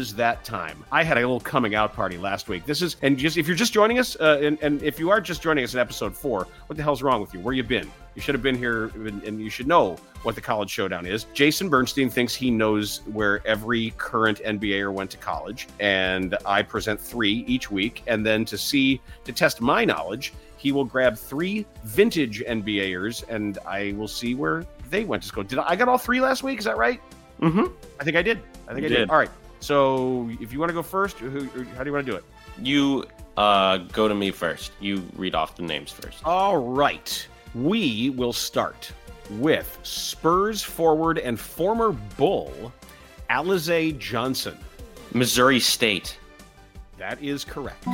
Is that time. I had a little coming out party last week. This is, and just if you're just joining us, uh, and, and if you are just joining us in episode four, what the hell's wrong with you? Where you been? You should have been here, and you should know what the college showdown is. Jason Bernstein thinks he knows where every current NBAer went to college, and I present three each week. And then to see, to test my knowledge, he will grab three vintage NBAers, and I will see where they went to school. Did I, I got all three last week? Is that right? Mm-hmm. I think I did. I think You I did. did. All right. So if you want to go first, who, how do you want to do it? You uh, go to me first. You read off the names first. All right. We will start with Spurs forward and former Bull, Alize Johnson. Missouri State. That is correct.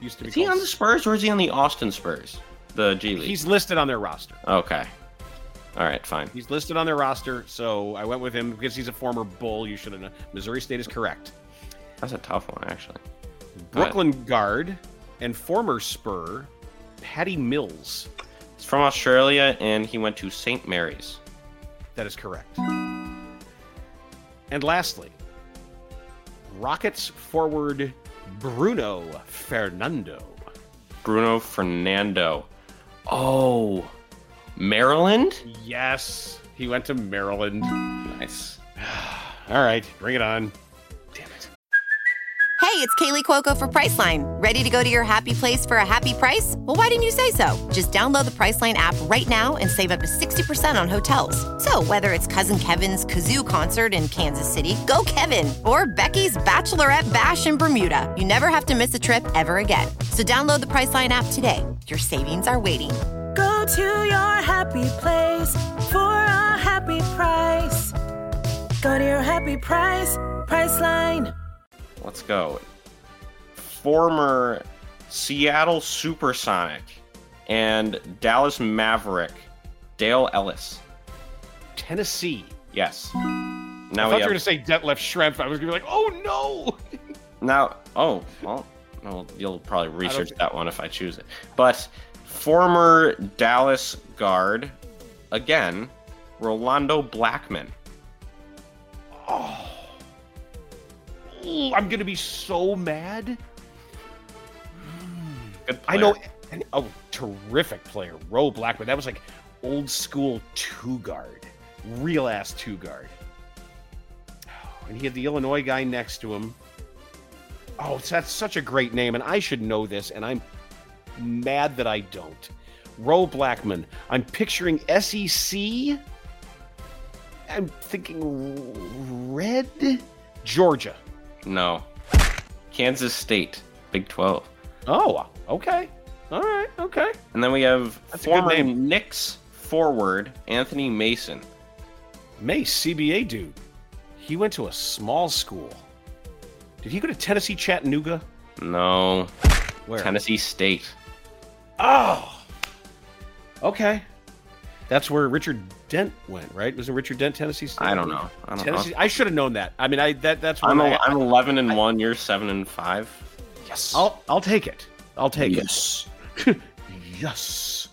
Used to be Is he on the Spurs or is he on the Austin Spurs? The G League. He's listed on their roster. okay. All right, fine. He's listed on their roster, so I went with him because he's a former Bull. You should have known. Missouri State is correct. That's a tough one, actually. Brooklyn guard and former Spur, Patty Mills. He's from Australia and he went to St. Mary's. That is correct. And lastly, Rockets forward Bruno Fernando. Bruno Fernando. Oh, Maryland? Yes, he went to Maryland. Nice. All right, bring it on. Damn it. Hey, it's Kaley Cuoco for Priceline. Ready to go to your happy place for a happy price? Well, why didn't you say so? Just download the Priceline app right now and save up to 60% on hotels. So, whether it's Cousin Kevin's Kazoo concert in Kansas City, go Kevin, or Becky's Bachelorette Bash in Bermuda, you never have to miss a trip ever again. So, download the Priceline app today. Your savings are waiting. Go to your happy place for a happy price. Go to your happy price, Priceline. Let's go. Former Seattle Supersonic and Dallas Maverick, Dale Ellis. Tennessee. Yes. I Now thought we you were going to say Detlef Schrempf. I was going to be like, oh no. now. Oh well, well, you'll probably research that one if I choose it. But former Dallas guard, again, Rolando Blackman. Ooh, I'm going to be so mad. I know. And, oh, terrific player, Ro Blackman. That was like old school two guard, real ass two guard. And he had the Illinois guy next to him. Oh, that's such a great name, and I should know this, and I'm mad that I don't. Ro Blackman. I'm picturing SEC. I'm thinking red Georgia. No. Kansas State, Big 12. Oh, okay. All right, okay. And then we have That's former. Knicks forward Anthony Mason. Mace, CBA dude. He went to a small school. Did he go to Tennessee Chattanooga? No. Where? Tennessee State. Oh. Okay. That's where Richard Dent went, right? Was it Richard Dent, Tennessee State? I don't know. I don't Tennessee. know. I should have known that. I mean, I that that's I'm, one a, I, I'm 11 and one. You're seven and five. Yes. I'll I'll take it. I'll take it. Yes. it. yes.